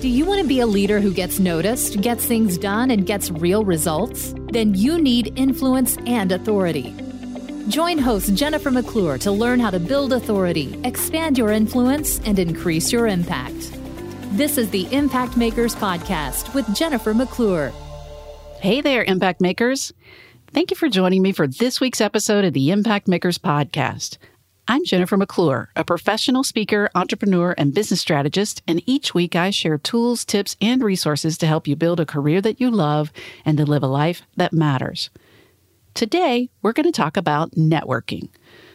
Do you want to be a leader who gets noticed, gets things done, and gets real results? Then you need influence and authority. Join host Jennifer McClure to learn how to build authority, expand your influence, and increase your impact. This is the Impact Makers Podcast with Jennifer McClure. Hey there, Impact Makers. Thank you for joining me for this week's episode of the Impact Makers Podcast. I'm Jennifer McClure, a professional speaker, entrepreneur, and business strategist, and each week I share tools, tips, and resources to help you build a career that you love and to live a life that matters. Today, we're going to talk about networking.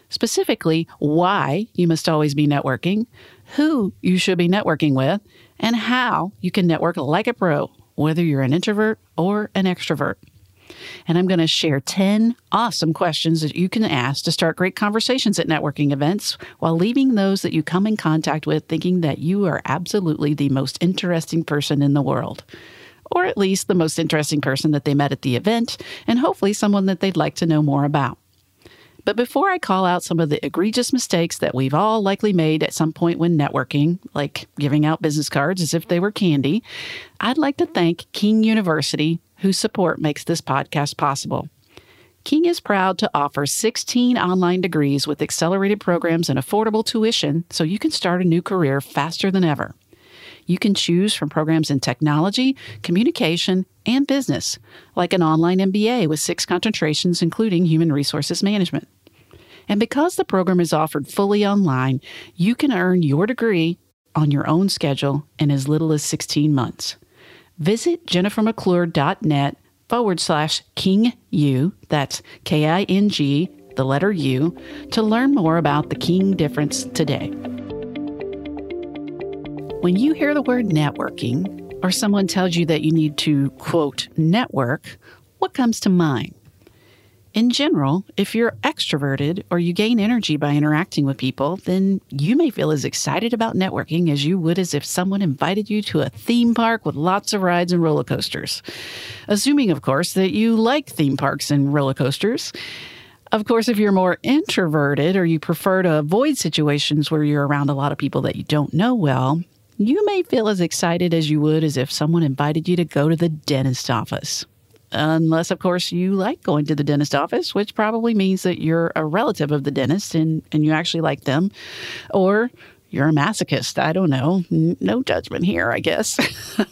Specifically, why you must always be networking, who you should be networking with, and how you can network like a pro, whether you're an introvert or an extrovert. And I'm going to share 10 awesome questions that you can ask to start great conversations at networking events while leaving those that you come in contact with thinking that you are absolutely the most interesting person in the world. Or at least the most interesting person that they met at the event, and hopefully someone that they'd like to know more about. But before I call out some of the egregious mistakes that we've all likely made at some point when networking, like giving out business cards as if they were candy, I'd like to thank King University, whose support makes this podcast possible. King is proud to offer 16 online degrees with accelerated programs and affordable tuition so you can start a new career faster than ever. You can choose from programs in technology, communication, and business, like an online MBA with six concentrations, including human resources management. And because the program is offered fully online, you can earn your degree on your own schedule in as little as 16 months. Visit jennifermcclure.net forward slash king u, that's K I N G, the letter U, to learn more about the King difference today. When you hear the word networking, or someone tells you that you need to, quote, network, what comes to mind? In general, if you're extroverted or you gain energy by interacting with people, then you may feel as excited about networking as you would as if someone invited you to a theme park with lots of rides and roller coasters. Assuming, of course, that you like theme parks and roller coasters. Of course, if you're more introverted or you prefer to avoid situations where you're around a lot of people that you don't know well, you may feel as excited as you would as if someone invited you to go to the dentist office. Unless, of course, you like going to the dentist office, which probably means that you're a relative of the dentist and, and you actually like them. Or you're a masochist. I don't know. No judgment here, I guess.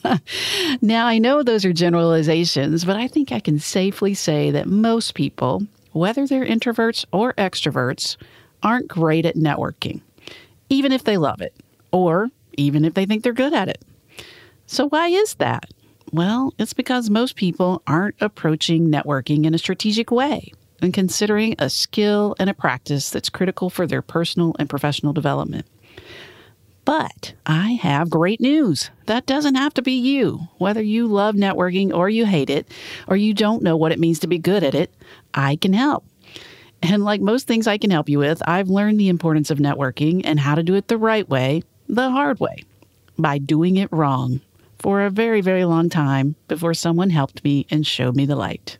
now, I know those are generalizations, but I think I can safely say that most people, whether they're introverts or extroverts, aren't great at networking, even if they love it, or even if they think they're good at it. So, why is that? Well, it's because most people aren't approaching networking in a strategic way and considering a skill and a practice that's critical for their personal and professional development. But I have great news. That doesn't have to be you. Whether you love networking or you hate it, or you don't know what it means to be good at it, I can help. And like most things I can help you with, I've learned the importance of networking and how to do it the right way the hard way by doing it wrong for a very, very long time before someone helped me and showed me the light.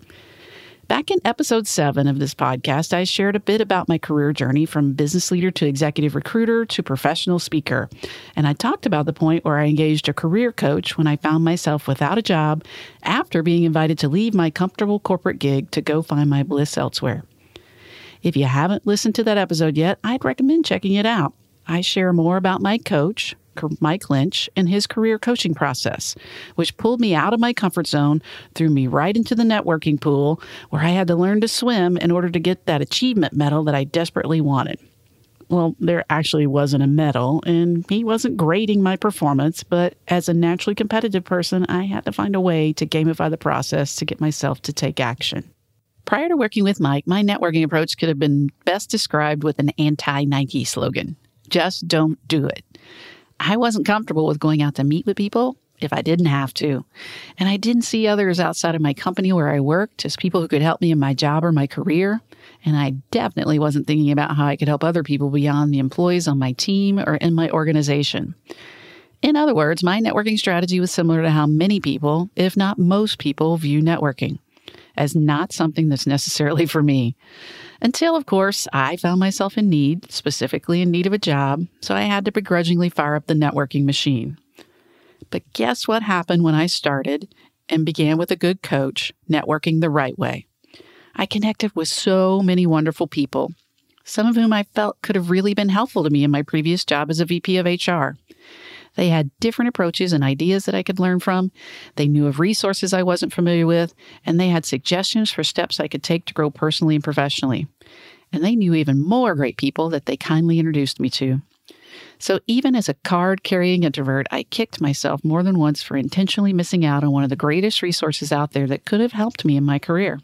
Back in episode seven of this podcast, I shared a bit about my career journey from business leader to executive recruiter to professional speaker. And I talked about the point where I engaged a career coach when I found myself without a job after being invited to leave my comfortable corporate gig to go find my bliss elsewhere. If you haven't listened to that episode yet, I'd recommend checking it out. I share more about my coach, Mike Lynch, and his career coaching process, which pulled me out of my comfort zone, threw me right into the networking pool where I had to learn to swim in order to get that achievement medal that I desperately wanted. Well, there actually wasn't a medal, and he wasn't grading my performance, but as a naturally competitive person, I had to find a way to gamify the process to get myself to take action. Prior to working with Mike, my networking approach could have been best described with an anti Nike slogan just don't do it. I wasn't comfortable with going out to meet with people if I didn't have to. And I didn't see others outside of my company where I worked as people who could help me in my job or my career. And I definitely wasn't thinking about how I could help other people beyond the employees on my team or in my organization. In other words, my networking strategy was similar to how many people, if not most people, view networking as not something that's necessarily for me. Until, of course, I found myself in need, specifically in need of a job, so I had to begrudgingly fire up the networking machine. But guess what happened when I started and began with a good coach, networking the right way? I connected with so many wonderful people, some of whom I felt could have really been helpful to me in my previous job as a VP of HR. They had different approaches and ideas that I could learn from. They knew of resources I wasn't familiar with, and they had suggestions for steps I could take to grow personally and professionally. And they knew even more great people that they kindly introduced me to. So even as a card carrying introvert, I kicked myself more than once for intentionally missing out on one of the greatest resources out there that could have helped me in my career.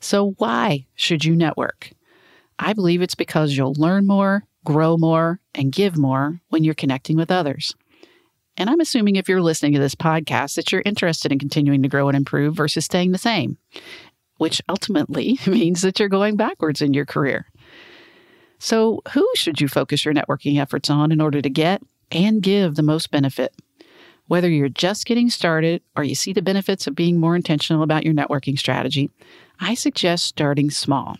So, why should you network? I believe it's because you'll learn more, grow more, and give more when you're connecting with others. And I'm assuming if you're listening to this podcast that you're interested in continuing to grow and improve versus staying the same, which ultimately means that you're going backwards in your career. So, who should you focus your networking efforts on in order to get and give the most benefit? Whether you're just getting started or you see the benefits of being more intentional about your networking strategy, I suggest starting small.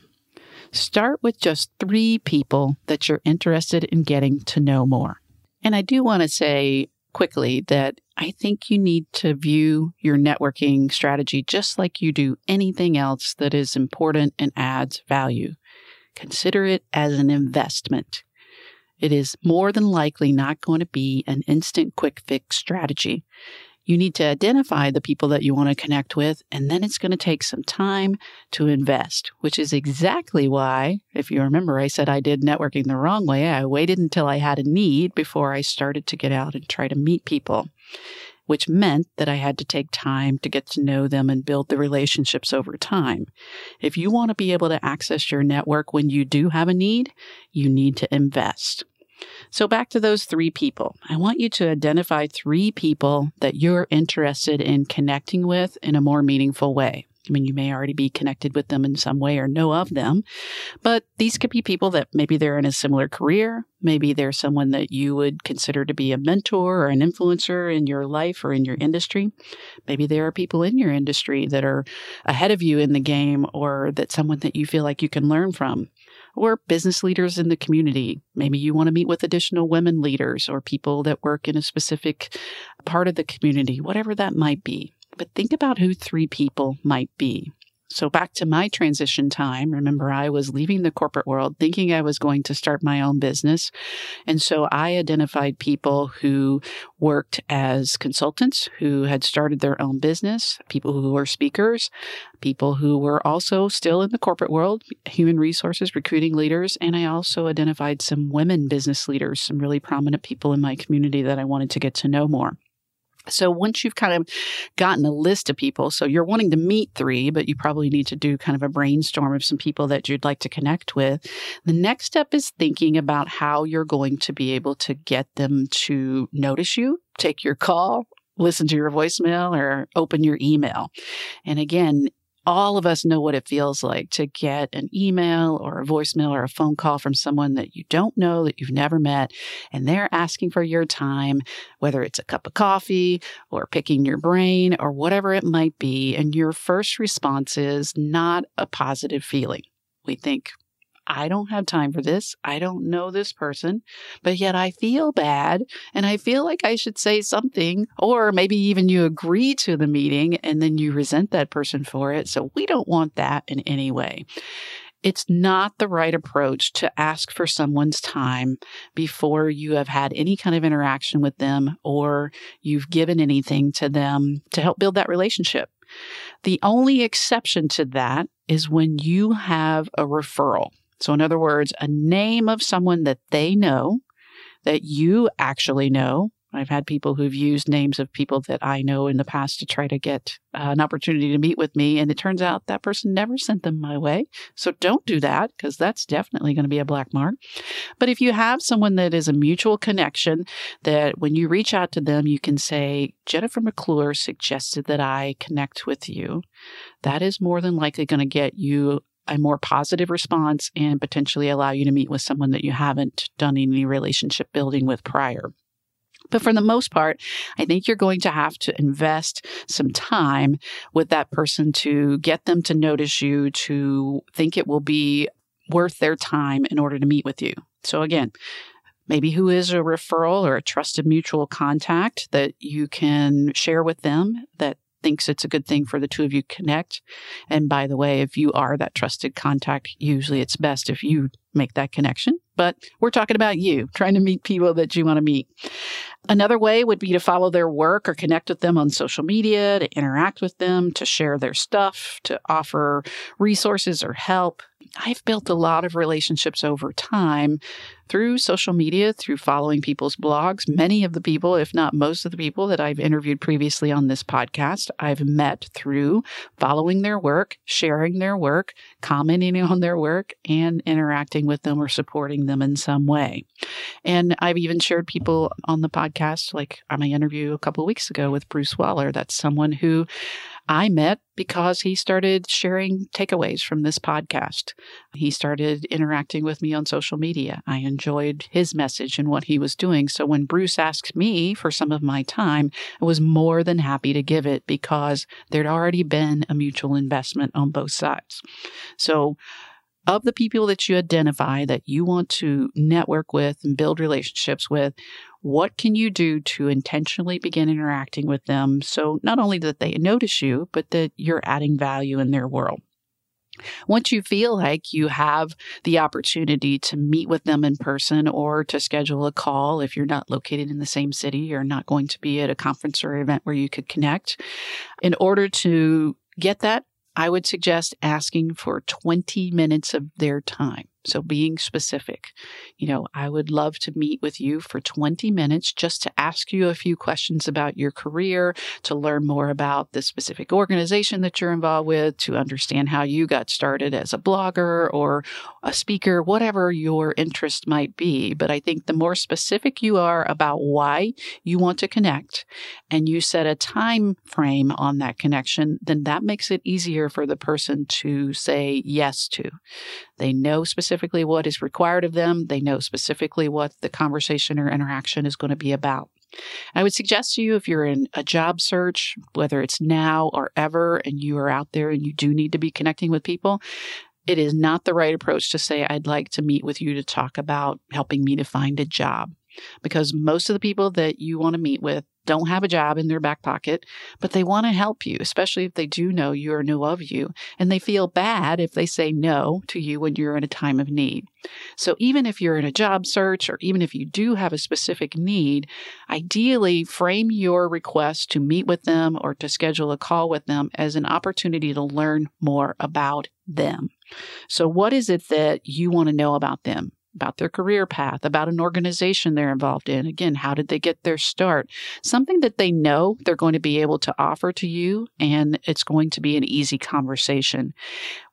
Start with just three people that you're interested in getting to know more. And I do want to say quickly that I think you need to view your networking strategy just like you do anything else that is important and adds value. Consider it as an investment. It is more than likely not going to be an instant quick fix strategy. You need to identify the people that you want to connect with, and then it's going to take some time to invest, which is exactly why, if you remember, I said I did networking the wrong way. I waited until I had a need before I started to get out and try to meet people, which meant that I had to take time to get to know them and build the relationships over time. If you want to be able to access your network when you do have a need, you need to invest. So, back to those three people. I want you to identify three people that you're interested in connecting with in a more meaningful way. I mean, you may already be connected with them in some way or know of them, but these could be people that maybe they're in a similar career. Maybe they're someone that you would consider to be a mentor or an influencer in your life or in your industry. Maybe there are people in your industry that are ahead of you in the game or that someone that you feel like you can learn from or business leaders in the community. Maybe you want to meet with additional women leaders or people that work in a specific part of the community, whatever that might be. But think about who three people might be. So back to my transition time, remember I was leaving the corporate world thinking I was going to start my own business. And so I identified people who worked as consultants who had started their own business, people who were speakers, people who were also still in the corporate world, human resources, recruiting leaders. And I also identified some women business leaders, some really prominent people in my community that I wanted to get to know more. So once you've kind of gotten a list of people, so you're wanting to meet three, but you probably need to do kind of a brainstorm of some people that you'd like to connect with. The next step is thinking about how you're going to be able to get them to notice you, take your call, listen to your voicemail or open your email. And again, all of us know what it feels like to get an email or a voicemail or a phone call from someone that you don't know, that you've never met, and they're asking for your time, whether it's a cup of coffee or picking your brain or whatever it might be. And your first response is not a positive feeling. We think, I don't have time for this. I don't know this person, but yet I feel bad and I feel like I should say something. Or maybe even you agree to the meeting and then you resent that person for it. So we don't want that in any way. It's not the right approach to ask for someone's time before you have had any kind of interaction with them or you've given anything to them to help build that relationship. The only exception to that is when you have a referral. So, in other words, a name of someone that they know, that you actually know. I've had people who've used names of people that I know in the past to try to get uh, an opportunity to meet with me. And it turns out that person never sent them my way. So don't do that because that's definitely going to be a black mark. But if you have someone that is a mutual connection, that when you reach out to them, you can say, Jennifer McClure suggested that I connect with you. That is more than likely going to get you a more positive response and potentially allow you to meet with someone that you haven't done any relationship building with prior. But for the most part, I think you're going to have to invest some time with that person to get them to notice you, to think it will be worth their time in order to meet with you. So again, maybe who is a referral or a trusted mutual contact that you can share with them that thinks it's a good thing for the two of you to connect. And by the way, if you are that trusted contact, usually it's best if you make that connection. But we're talking about you trying to meet people that you want to meet. Another way would be to follow their work or connect with them on social media, to interact with them, to share their stuff, to offer resources or help. I've built a lot of relationships over time through social media, through following people's blogs. Many of the people, if not most of the people that I've interviewed previously on this podcast, I've met through following their work, sharing their work, commenting on their work, and interacting with them or supporting them in some way. And I've even shared people on the podcast, like my interview a couple weeks ago with Bruce Waller. That's someone who I met because he started sharing takeaways from this podcast. He started interacting with me on social media. I enjoyed his message and what he was doing. So when Bruce asked me for some of my time, I was more than happy to give it because there'd already been a mutual investment on both sides. So of the people that you identify that you want to network with and build relationships with, what can you do to intentionally begin interacting with them so not only that they notice you, but that you're adding value in their world? Once you feel like you have the opportunity to meet with them in person or to schedule a call if you're not located in the same city or not going to be at a conference or event where you could connect, in order to get that, I would suggest asking for 20 minutes of their time. So being specific, you know, I would love to meet with you for 20 minutes just to ask you a few questions about your career, to learn more about the specific organization that you're involved with, to understand how you got started as a blogger or a speaker, whatever your interest might be. But I think the more specific you are about why you want to connect and you set a time frame on that connection, then that makes it easier for the person to say yes to. They know specifically what is required of them. They know specifically what the conversation or interaction is going to be about. I would suggest to you if you're in a job search, whether it's now or ever, and you are out there and you do need to be connecting with people, it is not the right approach to say, I'd like to meet with you to talk about helping me to find a job. Because most of the people that you want to meet with don't have a job in their back pocket, but they want to help you, especially if they do know you or know of you. And they feel bad if they say no to you when you're in a time of need. So even if you're in a job search or even if you do have a specific need, ideally frame your request to meet with them or to schedule a call with them as an opportunity to learn more about them. So what is it that you want to know about them? About their career path, about an organization they're involved in. Again, how did they get their start? Something that they know they're going to be able to offer to you, and it's going to be an easy conversation.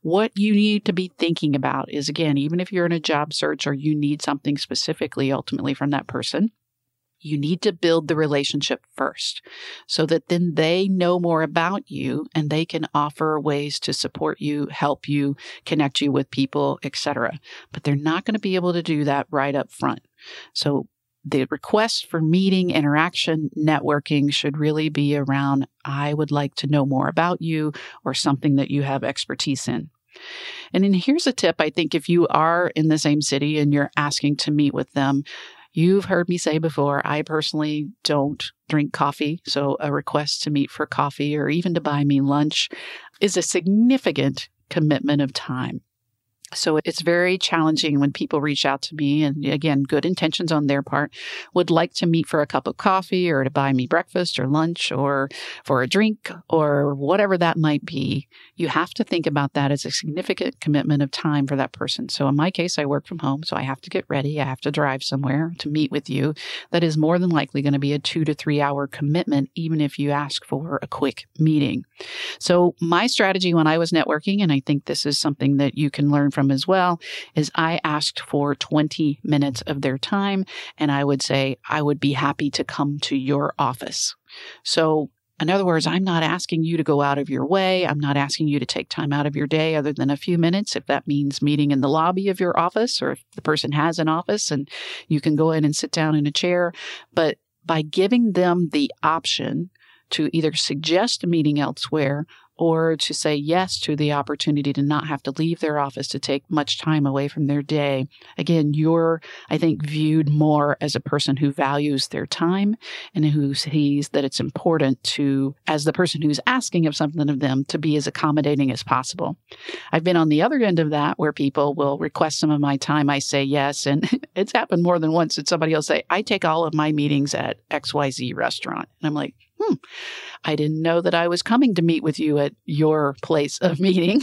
What you need to be thinking about is again, even if you're in a job search or you need something specifically ultimately from that person, you need to build the relationship first so that then they know more about you and they can offer ways to support you, help you, connect you with people, etc. But they're not going to be able to do that right up front. So the request for meeting, interaction, networking should really be around I would like to know more about you or something that you have expertise in. And then here's a tip I think if you are in the same city and you're asking to meet with them, You've heard me say before, I personally don't drink coffee. So a request to meet for coffee or even to buy me lunch is a significant commitment of time. So it's very challenging when people reach out to me and again, good intentions on their part, would like to meet for a cup of coffee or to buy me breakfast or lunch or for a drink or whatever that might be. You have to think about that as a significant commitment of time for that person. So in my case, I work from home, so I have to get ready. I have to drive somewhere to meet with you. That is more than likely going to be a two to three hour commitment, even if you ask for a quick meeting. So my strategy when I was networking, and I think this is something that you can learn from from as well is I asked for 20 minutes of their time and I would say, I would be happy to come to your office. So in other words, I'm not asking you to go out of your way. I'm not asking you to take time out of your day other than a few minutes. If that means meeting in the lobby of your office or if the person has an office and you can go in and sit down in a chair. But by giving them the option to either suggest a meeting elsewhere or to say yes to the opportunity to not have to leave their office to take much time away from their day. Again, you're, I think, viewed more as a person who values their time and who sees that it's important to, as the person who's asking of something of them, to be as accommodating as possible. I've been on the other end of that where people will request some of my time. I say yes. And it's happened more than once that somebody will say, I take all of my meetings at XYZ restaurant. And I'm like, hmm, I didn't know that I was coming to meet with you at your place of meeting.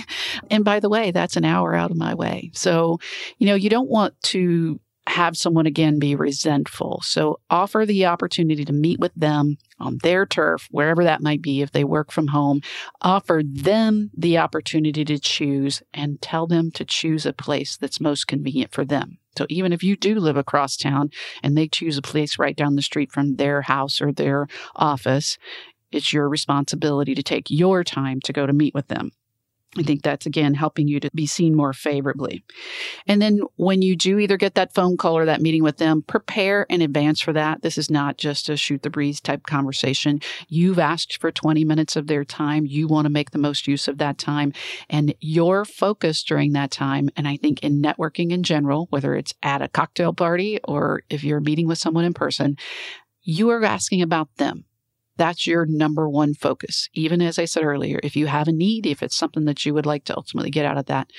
And by the way, that's an hour out of my way. So, you know, you don't want to have someone again be resentful. So offer the opportunity to meet with them on their turf, wherever that might be, if they work from home. Offer them the opportunity to choose and tell them to choose a place that's most convenient for them. So even if you do live across town and they choose a place right down the street from their house or their office, it's your responsibility to take your time to go to meet with them. I think that's again helping you to be seen more favorably. And then when you do either get that phone call or that meeting with them, prepare in advance for that. This is not just a shoot the breeze type conversation. You've asked for 20 minutes of their time. You want to make the most use of that time and your focus during that time. And I think in networking in general, whether it's at a cocktail party or if you're meeting with someone in person, you are asking about them. That's your number one focus. Even as I said earlier, if you have a need, if it's something that you would like to ultimately get out of that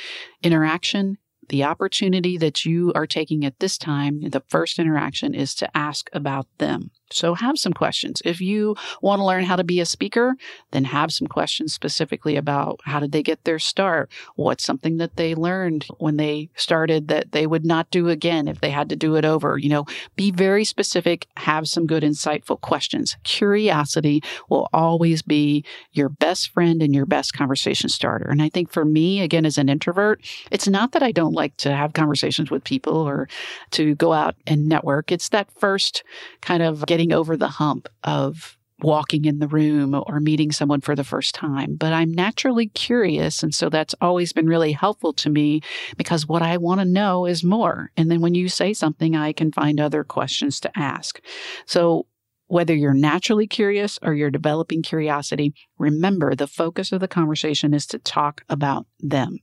interaction, the opportunity that you are taking at this time, the first interaction is to ask about them. So have some questions. If you want to learn how to be a speaker, then have some questions specifically about how did they get their start? What's something that they learned when they started that they would not do again if they had to do it over? You know, be very specific, have some good insightful questions. Curiosity will always be your best friend and your best conversation starter. And I think for me, again, as an introvert, it's not that I don't like to have conversations with people or to go out and network. It's that first kind of getting getting over the hump of walking in the room or meeting someone for the first time, but I'm naturally curious. And so that's always been really helpful to me because what I want to know is more. And then when you say something, I can find other questions to ask. So whether you're naturally curious or you're developing curiosity, remember the focus of the conversation is to talk about them.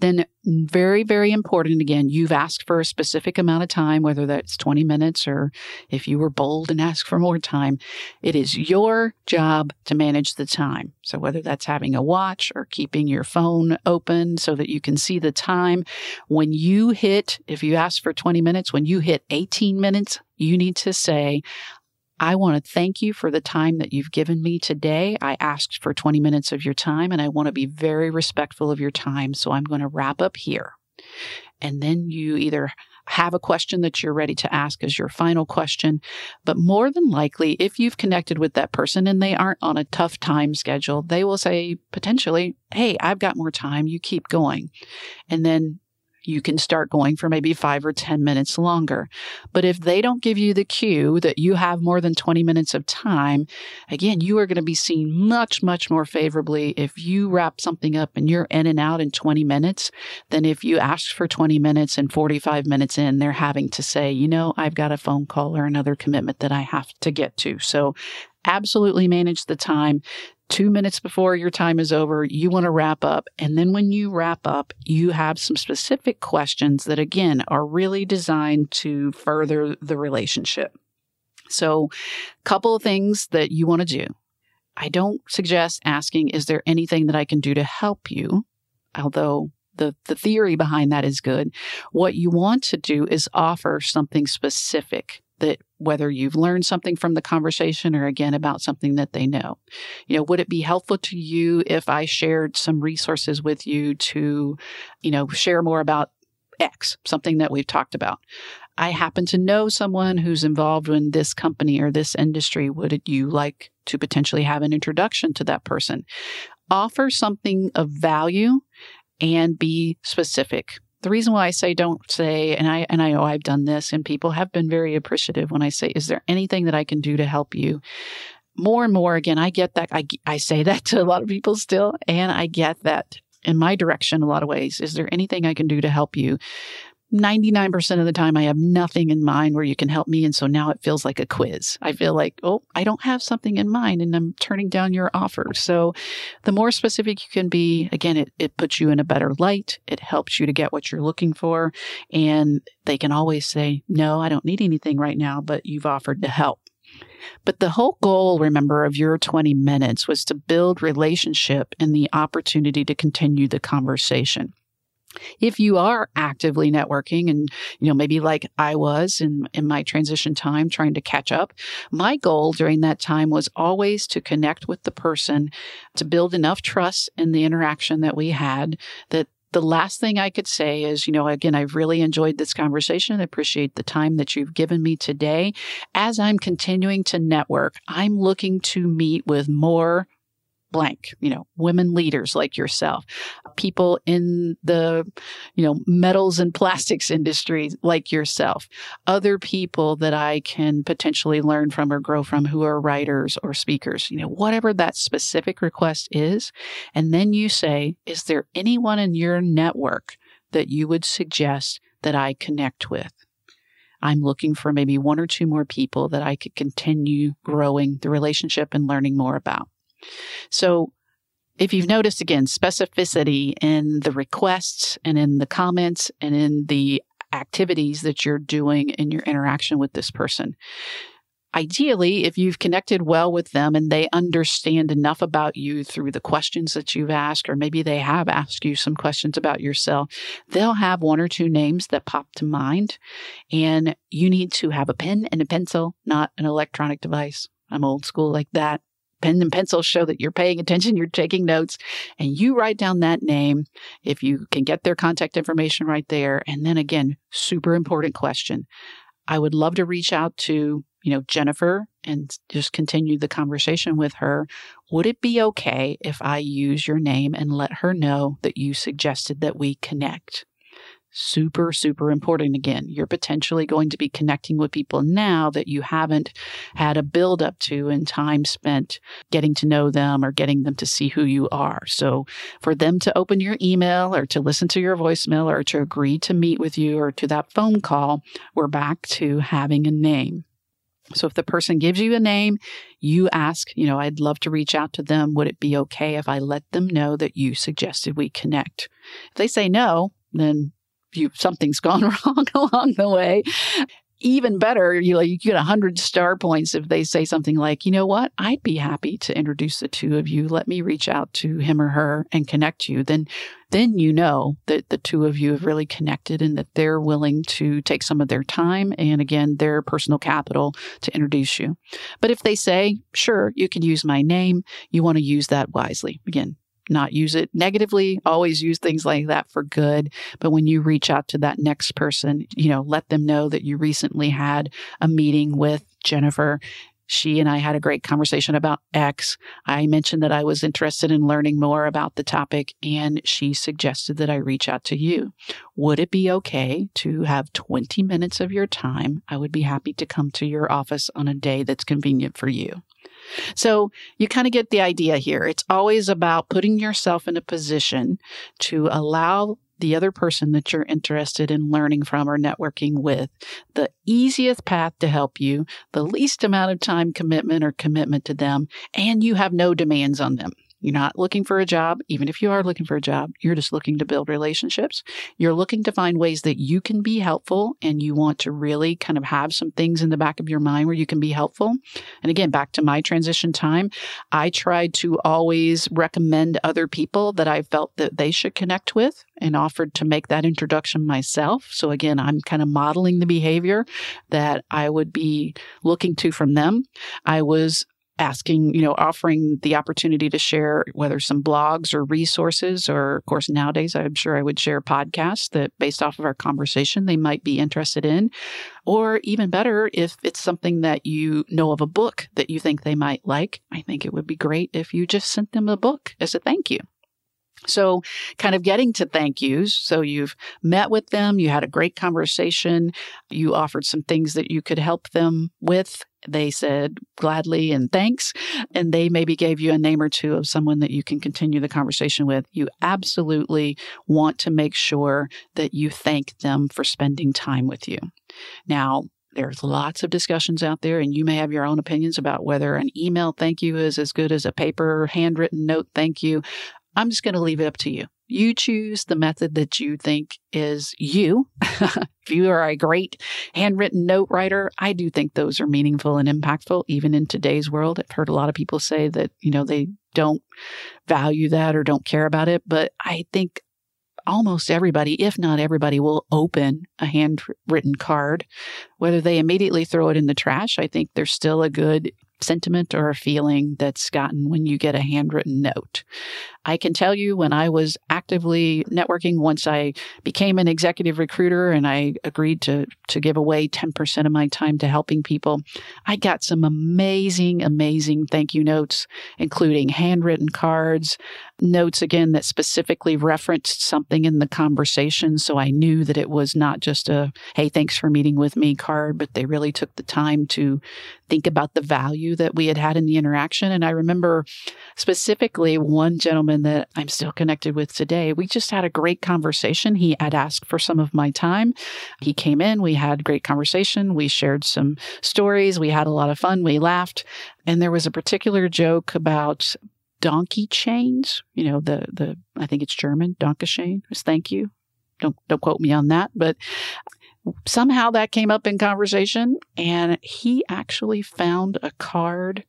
Then, very, very important again, you've asked for a specific amount of time, whether that's 20 minutes or if you were bold and asked for more time. It is your job to manage the time. So, whether that's having a watch or keeping your phone open so that you can see the time, when you hit, if you ask for 20 minutes, when you hit 18 minutes, you need to say, I want to thank you for the time that you've given me today. I asked for 20 minutes of your time and I want to be very respectful of your time. So I'm going to wrap up here. And then you either have a question that you're ready to ask as your final question. But more than likely, if you've connected with that person and they aren't on a tough time schedule, they will say potentially, Hey, I've got more time. You keep going. And then you can start going for maybe five or 10 minutes longer. But if they don't give you the cue that you have more than 20 minutes of time, again, you are going to be seen much, much more favorably if you wrap something up and you're in and out in 20 minutes than if you ask for 20 minutes and 45 minutes in, they're having to say, you know, I've got a phone call or another commitment that I have to get to. So absolutely manage the time two minutes before your time is over, you want to wrap up. And then when you wrap up, you have some specific questions that, again, are really designed to further the relationship. So, a couple of things that you want to do. I don't suggest asking, is there anything that I can do to help you? Although the, the theory behind that is good. What you want to do is offer something specific that whether you've learned something from the conversation or again about something that they know. You know, would it be helpful to you if I shared some resources with you to, you know, share more about X, something that we've talked about? I happen to know someone who's involved in this company or this industry. Would you like to potentially have an introduction to that person? Offer something of value and be specific the reason why I say don't say, and I and I know I've done this, and people have been very appreciative when I say, "Is there anything that I can do to help you?" More and more, again, I get that. I I say that to a lot of people still, and I get that in my direction a lot of ways. Is there anything I can do to help you? 99% of the time, I have nothing in mind where you can help me. And so now it feels like a quiz. I feel like, oh, I don't have something in mind and I'm turning down your offer. So the more specific you can be, again, it, it puts you in a better light. It helps you to get what you're looking for. And they can always say, no, I don't need anything right now, but you've offered to help. But the whole goal, remember, of your 20 minutes was to build relationship and the opportunity to continue the conversation if you are actively networking and you know maybe like i was in in my transition time trying to catch up my goal during that time was always to connect with the person to build enough trust in the interaction that we had that the last thing I could say is, you know, again, I've really enjoyed this conversation. I appreciate the time that you've given me today. As I'm continuing to network, I'm looking to meet with more blank, you know, women leaders like yourself, people in the, you know, metals and plastics industry like yourself, other people that I can potentially learn from or grow from who are writers or speakers, you know, whatever that specific request is. And then you say, is there anyone in your network that you would suggest that I connect with? I'm looking for maybe one or two more people that I could continue growing the relationship and learning more about. So if you've noticed again, specificity in the requests and in the comments and in the activities that you're doing in your interaction with this person. Ideally, if you've connected well with them and they understand enough about you through the questions that you've asked, or maybe they have asked you some questions about yourself, they'll have one or two names that pop to mind. And you need to have a pen and a pencil, not an electronic device. I'm old school like that pen and pencil show that you're paying attention, you're taking notes, and you write down that name. If you can get their contact information right there. And then again, super important question. I would love to reach out to, you know, Jennifer and just continue the conversation with her. Would it be okay if I use your name and let her know that you suggested that we connect? Super, super important again. You're potentially going to be connecting with people now that you haven't had a build up to and time spent getting to know them or getting them to see who you are. So for them to open your email or to listen to your voicemail or to agree to meet with you or to that phone call, we're back to having a name. So if the person gives you a name, you ask, you know, I'd love to reach out to them. Would it be okay if I let them know that you suggested we connect? If they say no, then you something's gone wrong along the way. Even better, you like you get a hundred star points if they say something like, you know what, I'd be happy to introduce the two of you. Let me reach out to him or her and connect you. Then then you know that the two of you have really connected and that they're willing to take some of their time and again their personal capital to introduce you. But if they say, sure, you can use my name, you want to use that wisely. Again, not use it negatively, always use things like that for good. But when you reach out to that next person, you know, let them know that you recently had a meeting with Jennifer. She and I had a great conversation about X. I mentioned that I was interested in learning more about the topic, and she suggested that I reach out to you. Would it be okay to have 20 minutes of your time? I would be happy to come to your office on a day that's convenient for you. So you kind of get the idea here. It's always about putting yourself in a position to allow the other person that you're interested in learning from or networking with the easiest path to help you, the least amount of time commitment or commitment to them, and you have no demands on them. You're not looking for a job. Even if you are looking for a job, you're just looking to build relationships. You're looking to find ways that you can be helpful and you want to really kind of have some things in the back of your mind where you can be helpful. And again, back to my transition time, I tried to always recommend other people that I felt that they should connect with and offered to make that introduction myself. So again, I'm kind of modeling the behavior that I would be looking to from them. I was asking, you know, offering the opportunity to share whether some blogs or resources, or of course, nowadays, I'm sure I would share podcasts that based off of our conversation they might be interested in. Or even better, if it's something that you know of a book that you think they might like, I think it would be great if you just sent them a book as a thank you. So, kind of getting to thank yous. So, you've met with them, you had a great conversation, you offered some things that you could help them with. They said gladly and thanks. And they maybe gave you a name or two of someone that you can continue the conversation with. You absolutely want to make sure that you thank them for spending time with you. Now, there's lots of discussions out there, and you may have your own opinions about whether an email thank you is as good as a paper handwritten note thank you. I'm just going to leave it up to you. You choose the method that you think is you. if you are a great handwritten note writer, I do think those are meaningful and impactful, even in today's world. I've heard a lot of people say that, you know, they don't value that or don't care about it. But I think almost everybody, if not everybody, will open a handwritten card. Whether they immediately throw it in the trash, I think there's still a good sentiment or a feeling that's gotten when you get a handwritten note. I can tell you when I was actively networking, once I became an executive recruiter and I agreed to, to give away 10% of my time to helping people, I got some amazing, amazing thank you notes, including handwritten cards, notes again that specifically referenced something in the conversation. So I knew that it was not just a, hey, thanks for meeting with me card, but they really took the time to think about the value that we had had in the interaction. And I remember specifically one gentleman that I'm still connected with today. We just had a great conversation. He had asked for some of my time. He came in, we had great conversation. We shared some stories. We had a lot of fun. We laughed. And there was a particular joke about donkey chains. You know, the, the, I think it's German, Dankeschön was thank you. Don't, don't quote me on that, but somehow that came up in conversation and he actually found a card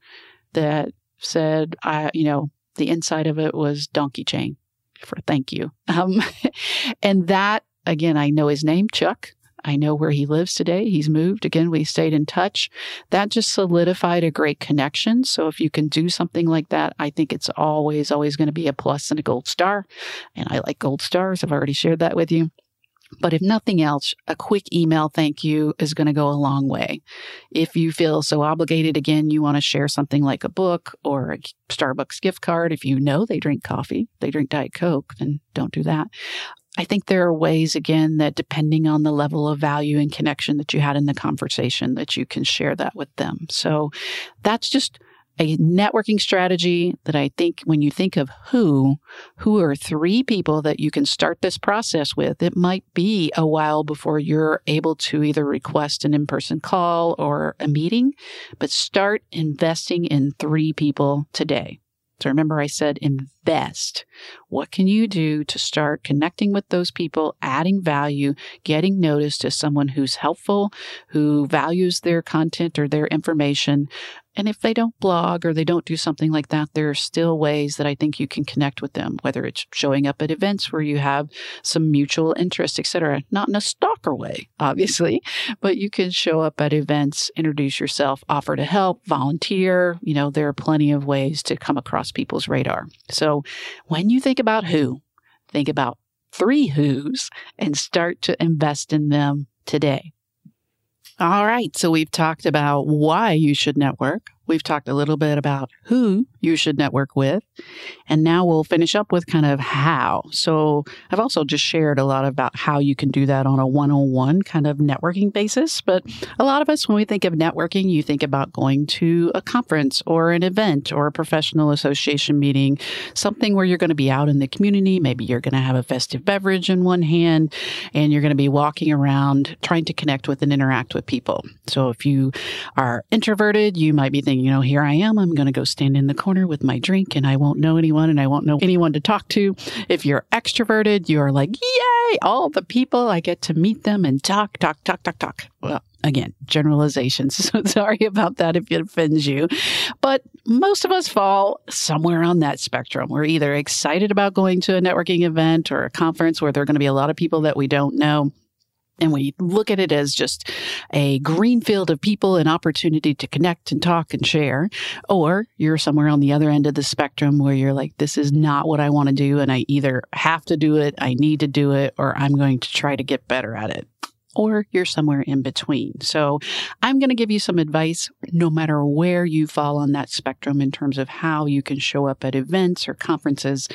that said, I, you know, the inside of it was donkey chain for thank you. Um, and that, again, I know his name, Chuck. I know where he lives today. He's moved. Again, we stayed in touch. That just solidified a great connection. So if you can do something like that, I think it's always, always going to be a plus and a gold star. And I like gold stars. I've already shared that with you. But if nothing else, a quick email thank you is going to go a long way. If you feel so obligated, again, you want to share something like a book or a Starbucks gift card. If you know they drink coffee, they drink Diet Coke, then don't do that. I think there are ways, again, that depending on the level of value and connection that you had in the conversation, that you can share that with them. So that's just a networking strategy that I think when you think of who, who are three people that you can start this process with, it might be a while before you're able to either request an in person call or a meeting, but start investing in three people today. So remember, I said invest. What can you do to start connecting with those people, adding value, getting noticed as someone who's helpful, who values their content or their information, and if they don't blog or they don't do something like that, there are still ways that I think you can connect with them, whether it's showing up at events where you have some mutual interest, etc. Not in a stalker way, obviously, but you can show up at events, introduce yourself, offer to help, volunteer. You know, there are plenty of ways to come across people's radar. So when you think about who, think about three who's and start to invest in them today. All right. So we've talked about why you should network. We've talked a little bit about who you should network with. And now we'll finish up with kind of how. So I've also just shared a lot about how you can do that on a one on one kind of networking basis. But a lot of us, when we think of networking, you think about going to a conference or an event or a professional association meeting, something where you're going to be out in the community. Maybe you're going to have a festive beverage in one hand and you're going to be walking around trying to connect with and interact with people. So if you are introverted, you might be thinking, saying, you know, here I am. I'm going to go stand in the corner with my drink and I won't know anyone and I won't know anyone to talk to. If you're extroverted, you're like, yay, all the people, I get to meet them and talk, talk, talk, talk, talk. Well, again, generalizations. So sorry about that if it offends you. But most of us fall somewhere on that spectrum. We're either excited about going to a networking event or a conference where there are going to be a lot of people that we don't know and we look at it as just a green field of people, an opportunity to connect and talk and share. Or you're somewhere on the other end of the spectrum where you're like, this is not what I want to do. And I either have to do it, I need to do it, or I'm going to try to get better at it. Or you're somewhere in between. So I'm going to give you some advice no matter where you fall on that spectrum in terms of how you can show up at events or conferences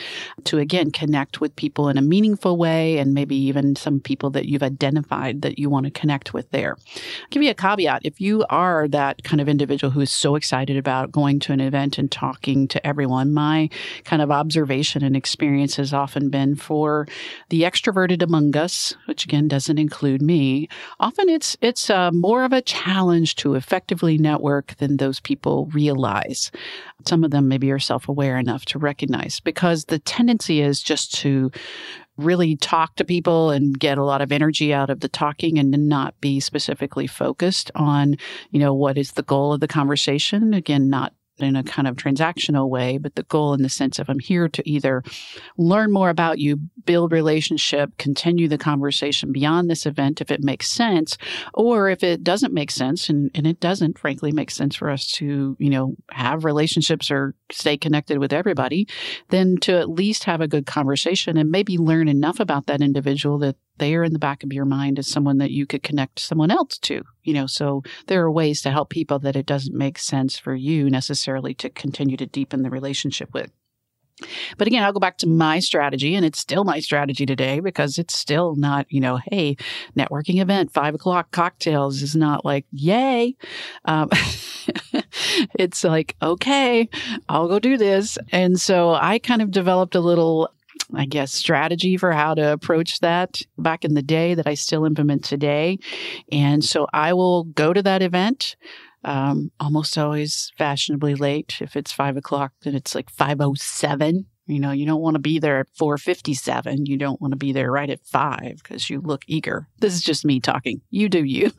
to again connect with people in a meaningful way and maybe even some people that you've identified that you want to connect with there. I'll give you a caveat. If you are that kind of individual who is so excited about going to an event and talking to everyone, my kind of observation and experience has often been for the extroverted among us, which again doesn't include me, often it's it's uh, more of a challenge to effectively network than those people realize. Some of them maybe are self-aware enough to recognize because the tendency is just to really talk to people and get a lot of energy out of the talking and not be specifically focused on, you know, what is the goal of the conversation. Again, not in a kind of transactional way, but the goal in the sense of I'm here to either learn more about you, build relationship, continue the conversation beyond this event if it makes sense, or if it doesn't make sense, and, and it doesn't frankly make sense for us to, you know, have relationships or stay connected with everybody, then to at least have a good conversation and maybe learn enough about that individual that they are in the back of your mind as someone that you could connect someone else to, you know, so there are ways to help people that it doesn't make sense for you necessarily to continue to deepen the relationship with. But again, I'll go back to my strategy, and it's still my strategy today because it's still not, you know, hey, networking event, five o'clock cocktails is not like, yay. Um, it's like, okay, I'll go do this. And so I kind of developed a little I guess, strategy for how to approach that back in the day that I still implement today. And so I will go to that event um, almost always fashionably late. If it's five o'clock, then it's like 507. You know, you don't want to be there at 457. You don't want to be there right at five because you look eager. This is just me talking. You do you.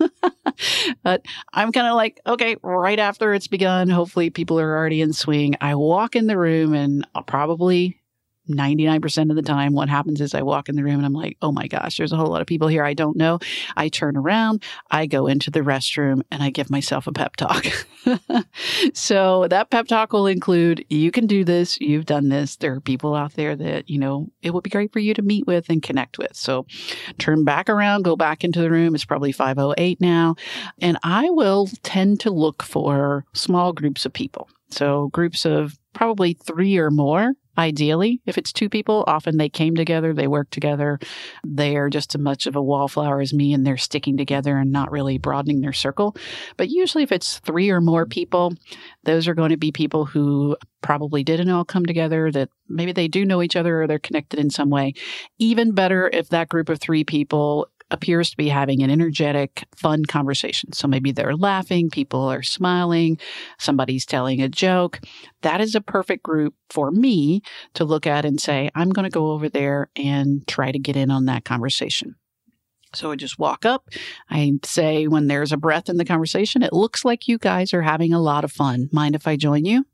but I'm kind of like, okay, right after it's begun, hopefully people are already in swing. I walk in the room and I'll probably 99% of the mm-hmm. time, what happens is I walk in the room and I'm like, oh my gosh, there's a whole lot of people here I don't know. I turn around, I go into the restroom, and I give myself a pep talk. so that pep talk will include you can do this, you've done this. There are people out there that, you know, it would be great for you to meet with and connect with. So turn back around, go back into the room. It's probably 508 now. And I will tend to look for small groups of people. So groups of probably three or more Ideally, if it's two people, often they came together, they work together. They are just as much of a wallflower as me and they're sticking together and not really broadening their circle. But usually, if it's three or more people, those are going to be people who probably didn't all come together, that maybe they do know each other or they're connected in some way. Even better if that group of three people appears to be having an energetic, fun conversation. So maybe they're laughing, people are smiling, somebody's telling a joke. That is a perfect group for me to look at and say, I'm going to go over there and try to get in on that conversation. So I just walk up. I say, when there's a breath in the conversation, it looks like you guys are having a lot of fun. Mind if I join you?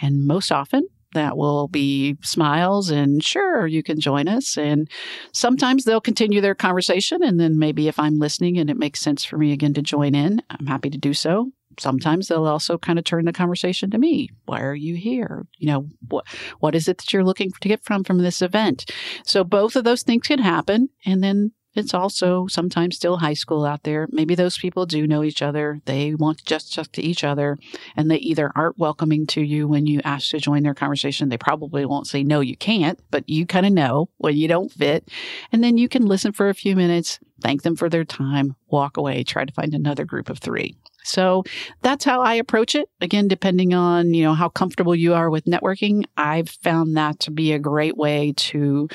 And most often, that will be smiles and sure, you can join us. And sometimes they'll continue their conversation. And then maybe if I'm listening and it makes sense for me again to join in, I'm happy to do so. Sometimes they'll also kind of turn the conversation to me. Why are you here? You know, what, what is it that you're looking to get from, from this event? So both of those things can happen. And then it's also sometimes still high school out there. Maybe those people do know each other. They want to just talk to each other and they either aren't welcoming to you when you ask to join their conversation. They probably won't say, no, you can't, but you kind of know when you don't fit. And then you can listen for a few minutes, thank them for their time, walk away, try to find another group of three. So that's how I approach it. Again, depending on, you know, how comfortable you are with networking, I've found that to be a great way to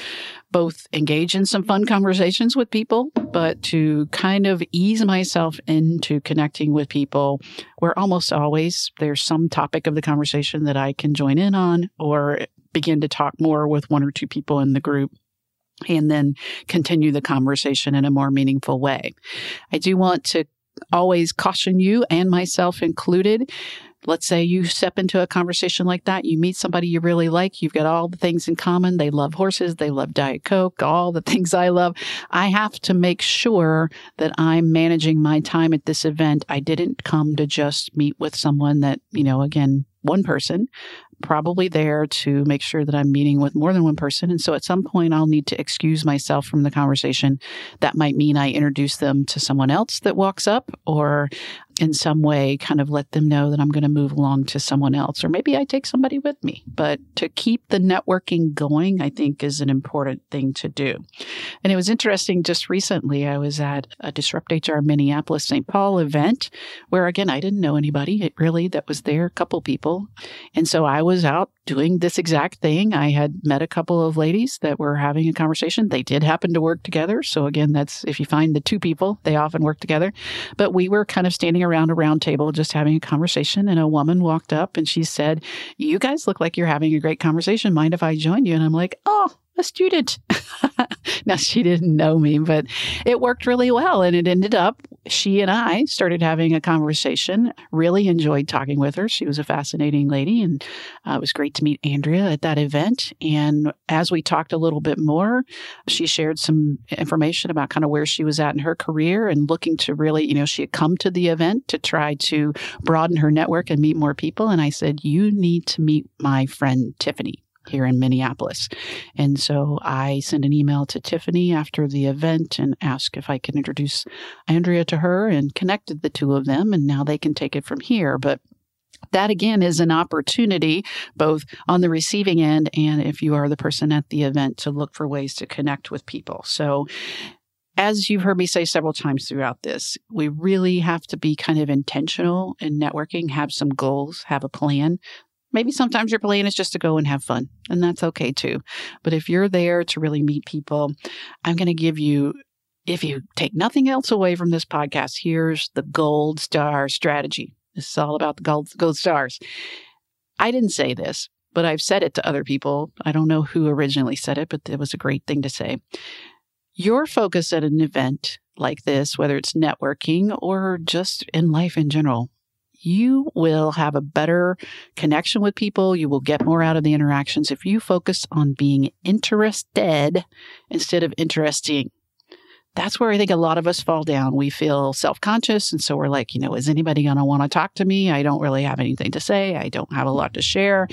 both engage in some fun conversations with people, but to kind of ease myself into connecting with people where almost always there's some topic of the conversation that I can join in on or begin to talk more with one or two people in the group and then continue the conversation in a more meaningful way. I do want to always caution you and myself included. Let's say you step into a conversation like that. You meet somebody you really like. You've got all the things in common. They love horses. They love Diet Coke, all the things I love. I have to make sure that I'm managing my time at this event. I didn't come to just meet with someone that, you know, again, one person, probably there to make sure that I'm meeting with more than one person. And so at some point, I'll need to excuse myself from the conversation. That might mean I introduce them to someone else that walks up, or in some way kind of let them know that I'm going to move along to someone else, or maybe I take somebody with me. But to keep the networking going, I think is an important thing to do. And it was interesting just recently, I was at a Disrupt HR Minneapolis St. Paul event where, again, I didn't know anybody really that was there, a couple people. And so I was out doing this exact thing. I had met a couple of ladies that were having a conversation. They did happen to work together. So again, that's if you find the two people, they often work together. But we were kind of standing around a round table just having a conversation and a woman walked up and she said, "You guys look like you're having a great conversation. Mind if I join you?" And I'm like, "Oh, a student. now, she didn't know me, but it worked really well. And it ended up, she and I started having a conversation. Really enjoyed talking with her. She was a fascinating lady, and uh, it was great to meet Andrea at that event. And as we talked a little bit more, she shared some information about kind of where she was at in her career and looking to really, you know, she had come to the event to try to broaden her network and meet more people. And I said, You need to meet my friend Tiffany here in Minneapolis. And so I sent an email to Tiffany after the event and asked if I could introduce Andrea to her and connected the two of them. And now they can take it from here. But that again is an opportunity both on the receiving end and if you are the person at the event to look for ways to connect with people. So as you've heard me say several times throughout this, we really have to be kind of intentional in networking, have some goals, have a plan. Maybe sometimes your plan is just to go and have fun, and that's okay too. But if you're there to really meet people, I'm going to give you if you take nothing else away from this podcast, here's the gold star strategy. This is all about the gold, gold stars. I didn't say this, but I've said it to other people. I don't know who originally said it, but it was a great thing to say. Your focus at an event like this, whether it's networking or just in life in general, you will have a better connection with people. You will get more out of the interactions if you focus on being interested instead of interesting. That's where I think a lot of us fall down. We feel self conscious. And so we're like, you know, is anybody going to want to talk to me? I don't really have anything to say. I don't have a lot to share.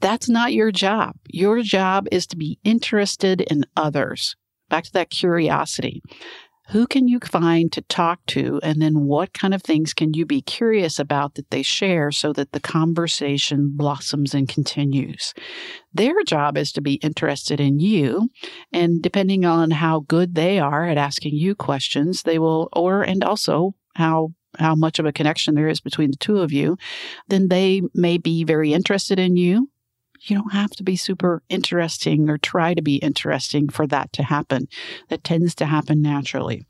That's not your job. Your job is to be interested in others. Back to that curiosity who can you find to talk to? And then what kind of things can you be curious about that they share so that the conversation blossoms and continues? Their job is to be interested in you. And depending on how good they are at asking you questions, they will, or, and also how how much of a connection there is between the two of you, then they may be very interested in you you don't have to be super interesting or try to be interesting for that to happen. That tends to happen naturally.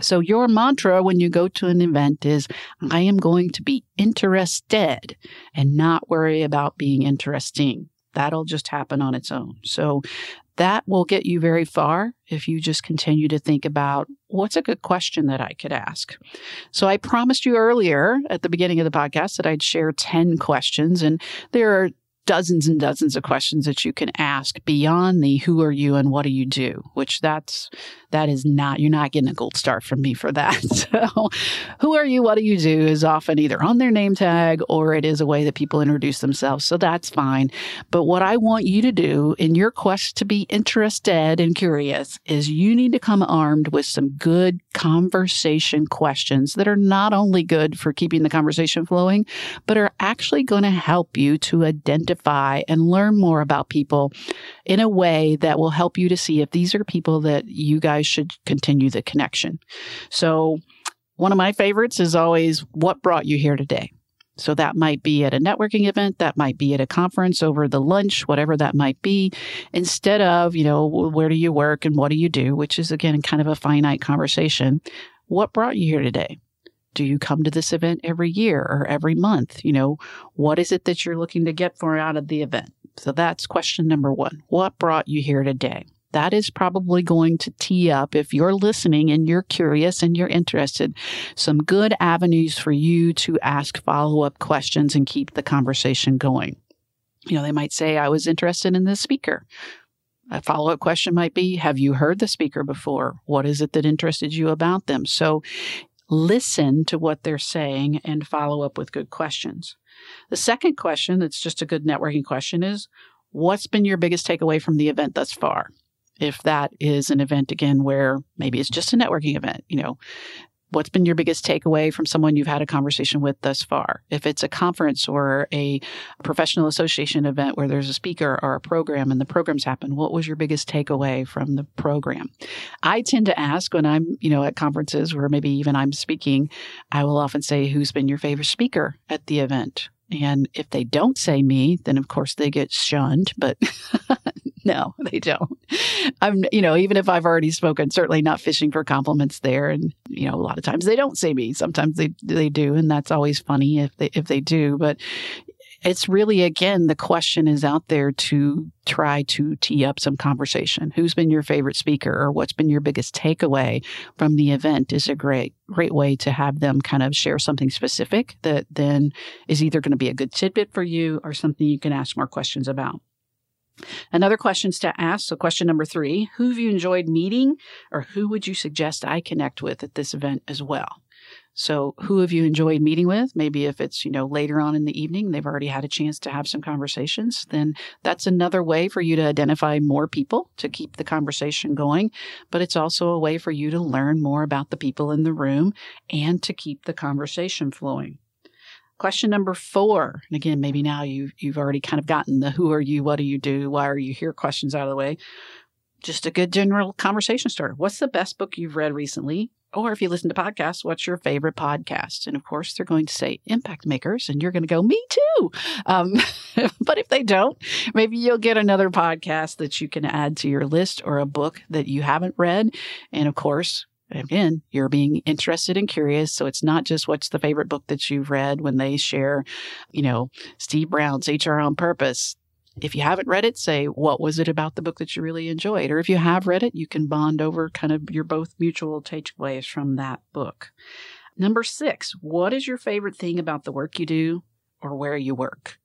So, your mantra when you go to an event is I am going to be interested and not worry about being interesting. That'll just happen on its own. So, that will get you very far if you just continue to think about what's a good question that I could ask. So I promised you earlier at the beginning of the podcast that I'd share 10 questions and there are dozens and dozens of questions that you can ask beyond the who are you and what do you do, which that's that is not, you're not getting a gold star from me for that. So, who are you? What do you do is often either on their name tag or it is a way that people introduce themselves. So, that's fine. But what I want you to do in your quest to be interested and curious is you need to come armed with some good conversation questions that are not only good for keeping the conversation flowing, but are actually going to help you to identify and learn more about people in a way that will help you to see if these are people that you guys should continue the connection. So, one of my favorites is always what brought you here today. So that might be at a networking event, that might be at a conference over the lunch, whatever that might be, instead of, you know, where do you work and what do you do, which is again kind of a finite conversation. What brought you here today? Do you come to this event every year or every month? You know, what is it that you're looking to get for out of the event? So that's question number one. What brought you here today? That is probably going to tee up, if you're listening and you're curious and you're interested, some good avenues for you to ask follow up questions and keep the conversation going. You know, they might say, I was interested in this speaker. A follow up question might be, Have you heard the speaker before? What is it that interested you about them? So listen to what they're saying and follow up with good questions. The second question that's just a good networking question is what's been your biggest takeaway from the event thus far? If that is an event again where maybe it's just a networking event, you know, what's been your biggest takeaway from someone you've had a conversation with thus far? If it's a conference or a professional association event where there's a speaker or a program and the programs happen, what was your biggest takeaway from the program? I tend to ask when I'm, you know, at conferences where maybe even I'm speaking, I will often say, who's been your favorite speaker at the event? And if they don't say me, then of course they get shunned, but no, they don't. I'm, you know, even if I've already spoken, certainly not fishing for compliments there. And, you know, a lot of times they don't say me. Sometimes they, they do. And that's always funny if they, if they do. But it's really, again, the question is out there to try to tee up some conversation. Who's been your favorite speaker or what's been your biggest takeaway from the event is a great, great way to have them kind of share something specific that then is either going to be a good tidbit for you or something you can ask more questions about. Another questions to ask. So question number three, who have you enjoyed meeting or who would you suggest I connect with at this event as well? So, who have you enjoyed meeting with? Maybe if it's, you know, later on in the evening, they've already had a chance to have some conversations, then that's another way for you to identify more people to keep the conversation going. But it's also a way for you to learn more about the people in the room and to keep the conversation flowing. Question number four, and again, maybe now you you've already kind of gotten the who are you, what do you do, why are you here questions out of the way. Just a good general conversation starter. What's the best book you've read recently? Or if you listen to podcasts, what's your favorite podcast? And of course, they're going to say impact makers, and you're going to go, me too. Um, but if they don't, maybe you'll get another podcast that you can add to your list or a book that you haven't read. And of course, again, you're being interested and curious. So it's not just what's the favorite book that you've read when they share, you know, Steve Browne's HR on Purpose if you haven't read it, say, what was it about the book that you really enjoyed? Or if you have read it, you can bond over kind of your both mutual takeaways from that book. Number six, what is your favorite thing about the work you do or where you work?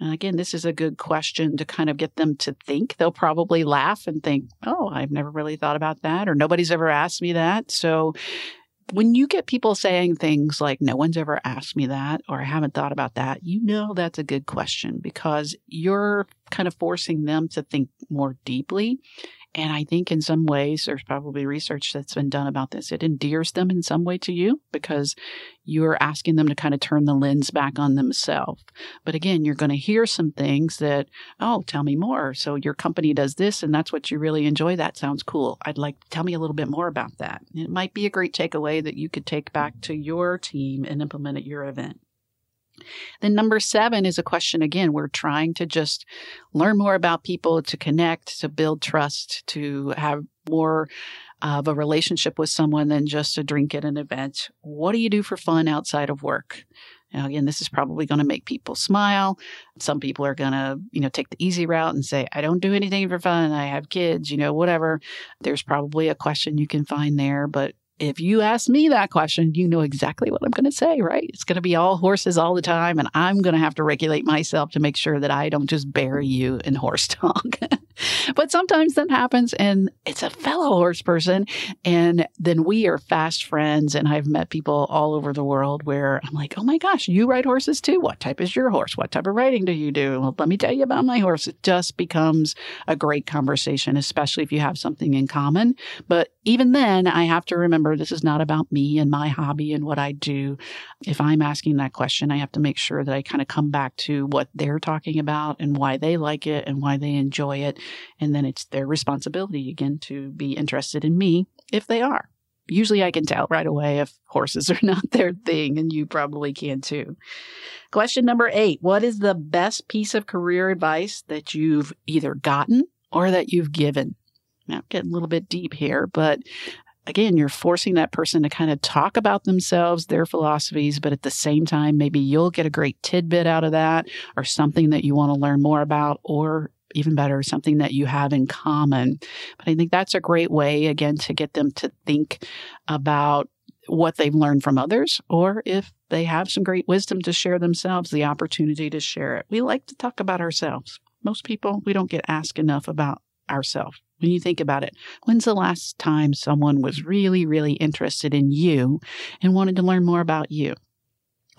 And again, this is a good question to kind of get them to think. They'll probably laugh and think, oh, I've never really thought about that, or nobody's ever asked me that. So when you get people saying things like, no one's ever asked me that, or I haven't thought about that, you know that's a good question because you're kind of forcing them to think more deeply and I think in some ways, there's probably research that's been done about this. It endears them in some way to you because you're asking them to kind of turn the lens back on themselves. But again, you're going to hear some things that, oh, tell me more. So your company does this and that's what you really enjoy. That sounds cool. I'd like, to tell me a little bit more about that. It might be a great takeaway that you could take back to your team and implement at your event. Then number seven is a question again. We're trying to just learn more about people, to connect, to build trust, to have more of a relationship with someone than just a drink at an event. What do you do for fun outside of work? Now, again, this is probably going to make people smile. Some people are going to, you know, take the easy route and say, I don't do anything for fun. I have kids, you know, whatever. There's probably a question you can find there, but if you ask me that question, you know exactly what I'm going to say, right? It's going to be all horses all the time. And I'm going to have to regulate myself to make sure that I don't just bury you in horse talk. but sometimes that happens and it's a fellow horse person. And then we are fast friends. And I've met people all over the world where I'm like, oh my gosh, you ride horses too? What type is your horse? What type of riding do you do? Well, let me tell you about my horse. It just becomes a great conversation, especially if you have something in common. But even then, I have to remember this is not about me and my hobby and what I do. If I'm asking that question, I have to make sure that I kind of come back to what they're talking about and why they like it and why they enjoy it and then it's their responsibility again to be interested in me if they are. Usually I can tell right away if horses are not their thing, and you probably can too. Question number eight What is the best piece of career advice that you've either gotten or that you've given? Now, getting a little bit deep here, but again, you're forcing that person to kind of talk about themselves, their philosophies, but at the same time, maybe you'll get a great tidbit out of that or something that you want to learn more about, or even better, something that you have in common. But I think that's a great way, again, to get them to think about what they've learned from others, or if they have some great wisdom to share themselves, the opportunity to share it. We like to talk about ourselves. Most people, we don't get asked enough about ourselves. when you think about it. When's the last time someone was really, really interested in you and wanted to learn more about you?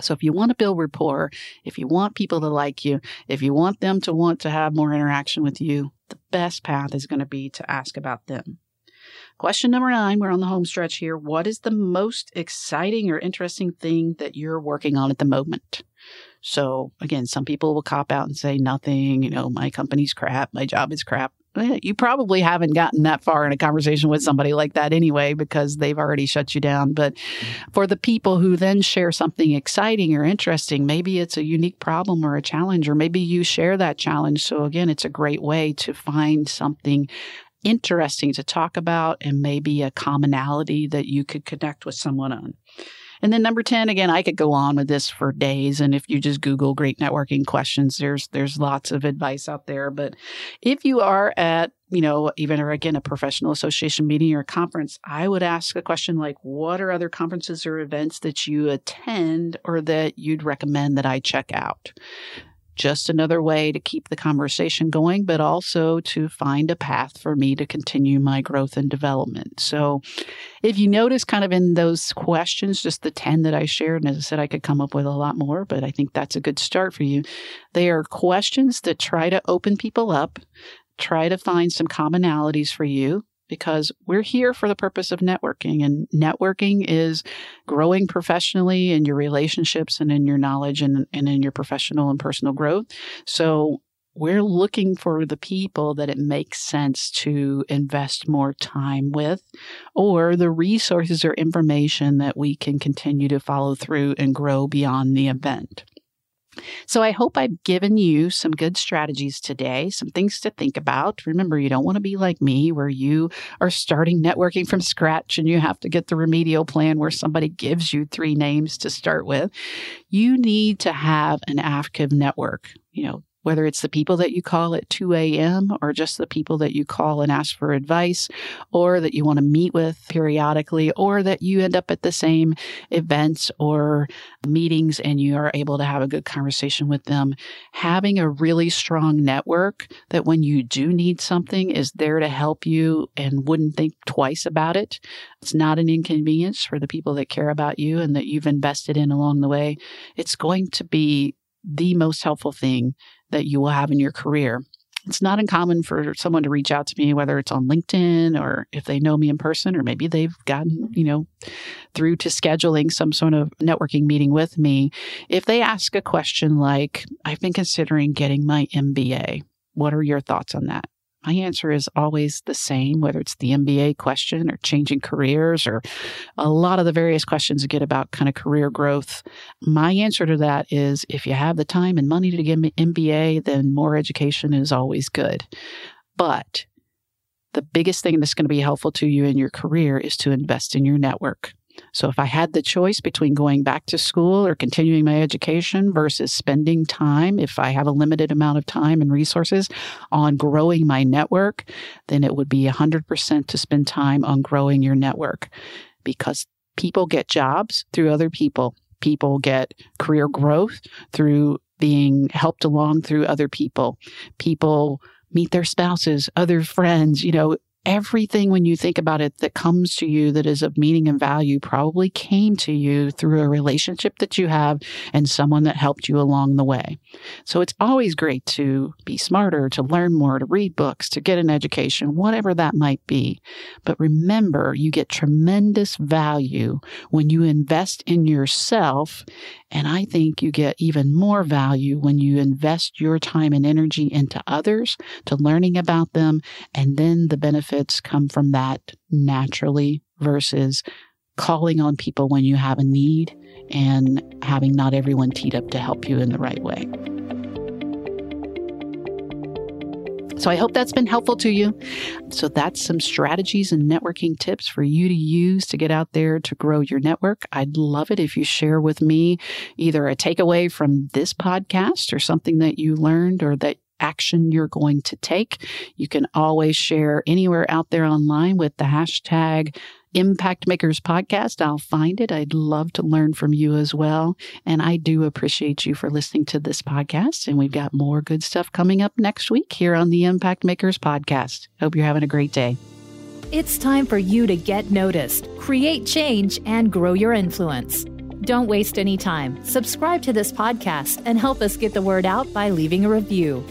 So if you want to build rapport, if you want people to like you, if you want them to want to have more interaction with you, the best path is going to be to ask about them. Question number nine, we're on the home stretch here. What is the most exciting or interesting thing that you're working on at the moment? So again, some people will cop out and say nothing, you know, my company's crap, my job is crap. Eh, you probably haven't gotten that far in a conversation with somebody like that anyway, because they've already shut you down. But for the people who then share something exciting or interesting, maybe it's a unique problem or a challenge, or maybe you share that challenge. So again, it's a great way to find something interesting to talk about and maybe a commonality that you could connect with someone on. And then number 10, again, I could go on with this for days. And if you just Google great networking questions, there's, there's lots of advice out there. But if you are at, you know, even or again, a professional association meeting or a conference, I would ask a question like, what are other conferences or events that you attend or that you'd recommend that I check out? Just another way to keep the conversation going, but also to find a path for me to continue my growth and development. So, if you notice kind of in those questions, just the 10 that I shared, and as I said, I could come up with a lot more, but I think that's a good start for you. They are questions that try to open people up, try to find some commonalities for you because we're here for the purpose of networking and networking is growing professionally in your relationships and in your knowledge and, and in your professional and personal growth. So we're looking for the people that it makes sense to invest more time with or the resources or information that we can continue to follow through and grow beyond the event. So I hope I've given you some good strategies today, some things to think about. Remember, you don't want to be like me where you are starting networking from scratch and you have to get the remedial plan where somebody gives you three names to start with. You need to have an active network. You know, whether it's the people that you call at 2 a.m. or just the people that you call and ask for advice or that you want to meet with periodically or that you end up at the same events or meetings and you are able to have a good conversation with them. Having a really strong network that when you do need something is there to help you and wouldn't think twice about it. It's not an inconvenience for the people that care about you and that you've invested in along the way. It's going to be the most helpful thing that you will have in your career. It's not uncommon for someone to reach out to me, whether it's on LinkedIn or if they know me in person, or maybe they've gotten, you know, through to scheduling some sort of networking meeting with me. If they ask a question like, I've been considering getting my MBA, what are your thoughts on that? My answer is always the same, whether it's the MBA question or changing careers or a lot of the various questions you get about kind of career growth. My answer to that is if you have the time and money to get an MBA, then more education is always good. But the biggest thing that's going to be helpful to you in your career is to invest in your network. So if I had the choice between going back to school or continuing my education versus spending time, if I have a limited amount of time and resources on growing my network, then it would be 100% to spend time on growing your network because people get jobs through other people. People get career growth through being helped along through other people. People meet their spouses, other friends, you know, everything when you think about it that comes to you that is of meaning and value probably came to you through a relationship that you have and someone that helped you along the way. So it's always great to be smarter, to learn more, to read books, to get an education, whatever that might be. But remember, you get tremendous value when you invest in yourself. And I think you get even more value when you invest your time and energy into others, to learning about them, and then the benefits come from that naturally versus calling on people when you have a need and having not everyone teed up to help you in the right way. So I hope that's been helpful to you. So that's some strategies and networking tips for you to use to get out there to grow your network. I'd love it if you share with me either a takeaway from this podcast or something that you learned or that action you're going to take. You can always share anywhere out there online with the hashtag Impact Makers podcast. I'll find it. I'd love to learn from you as well. And I do appreciate you for listening to this podcast. And we've got more good stuff coming up next week here on the Impact Makers podcast. Hope you're having a great day. It's time for you to get noticed, create change, and grow your influence. Don't waste any time. Subscribe to this podcast and help us get the word out by leaving a review.